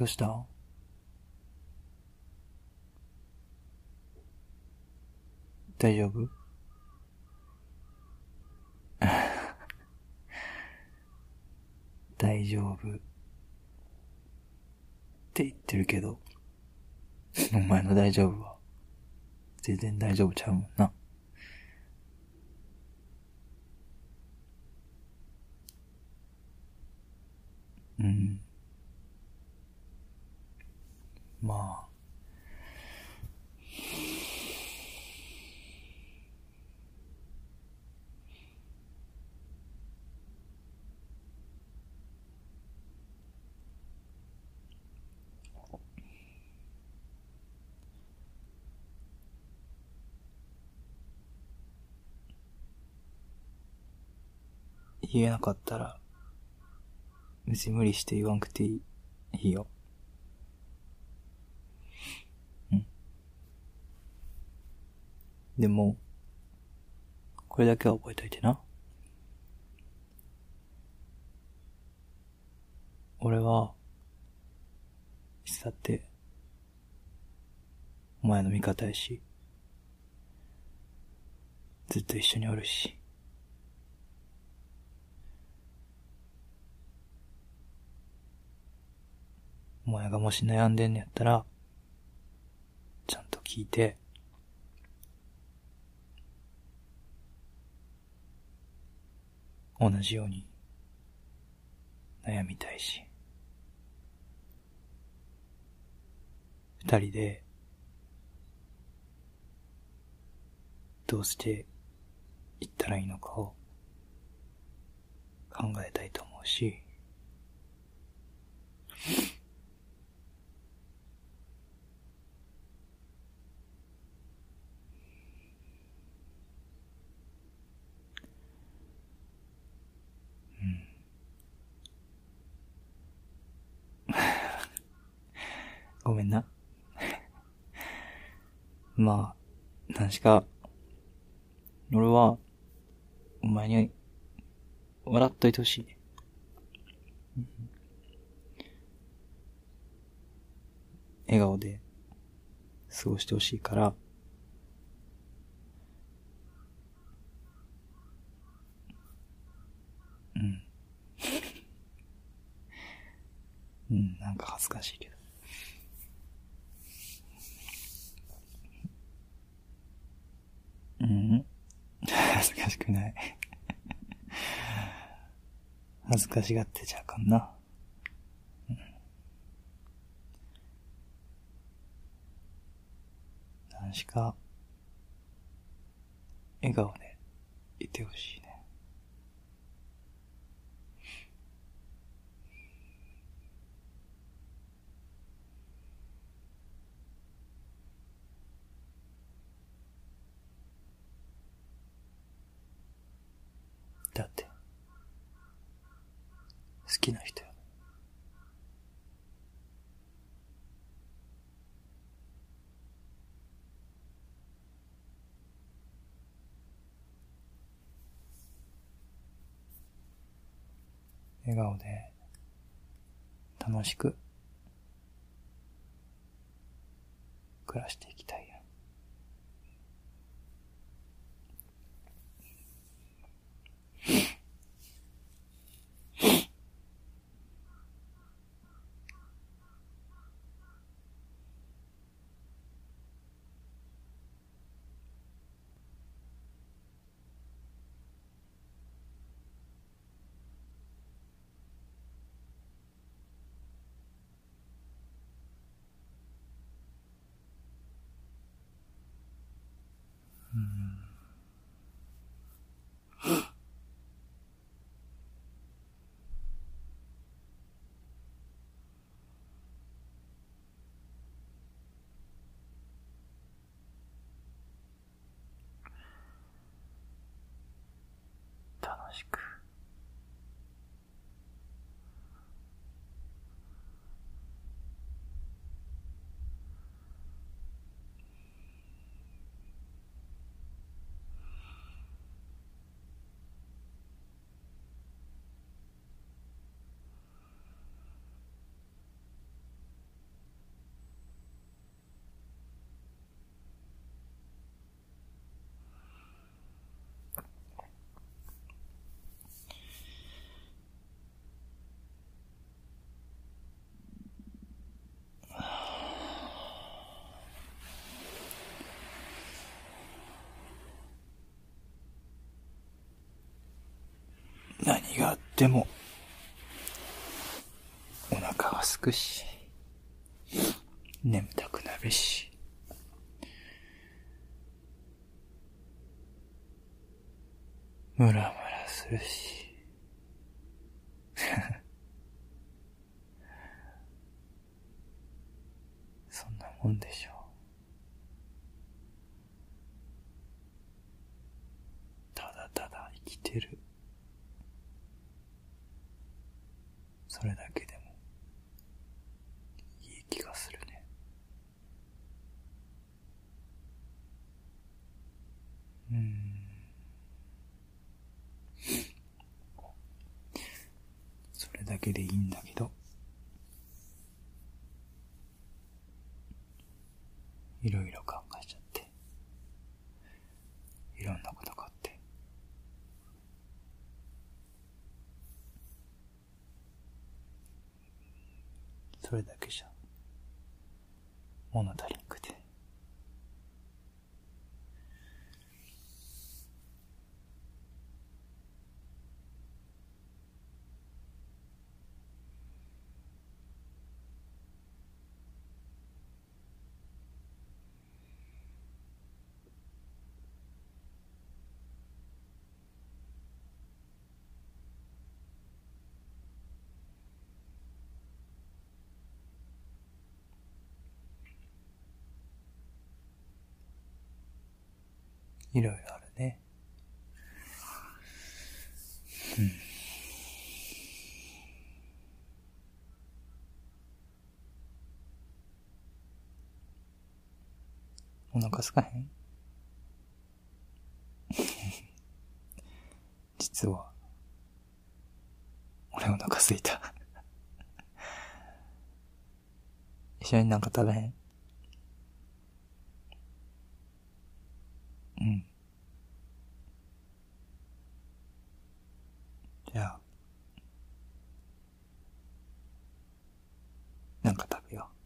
どうした？大丈夫？大丈夫。って言ってるけど、お前の大丈夫は、全然大丈夫ちゃうもんな。うん。まあ。言えなかったら、別に無理して言わんくていい、いいよ。うん。でも、これだけは覚えといてな。俺は、いつだって、お前の味方やし、ずっと一緒におるし。お前がもし悩んでんねやったら、ちゃんと聞いて、同じように悩みたいし、二人で、どうしていったらいいのかを考えたいと思うし、ごめんな。まあ、何しか、俺は、お前に、笑っといてほしい。笑顔で、過ごしてほしいから、うん。うん、なんか恥ずかしいけど。うん。恥ずかしくない。恥ずかしがってちゃあかんな。何しか、笑顔でいてほしいね。だって、好きな人や。笑顔で、楽しく、暮らしていきたい何があっても、お腹はすくし、眠たくなるし、ムラムラするし、そんなもんでしょう。ただただ生きてる。それだけでも、いい気がするね。うん。それだけでいいんだけど、いろいろ考えちゃって、いろんなことがあって、それだけじゃ、物足りんくて。いろいろあるね。うん。お腹すかへん？実は、俺お腹すいた。一緒になんか食べへんうん。じゃあ、なんか食べよう。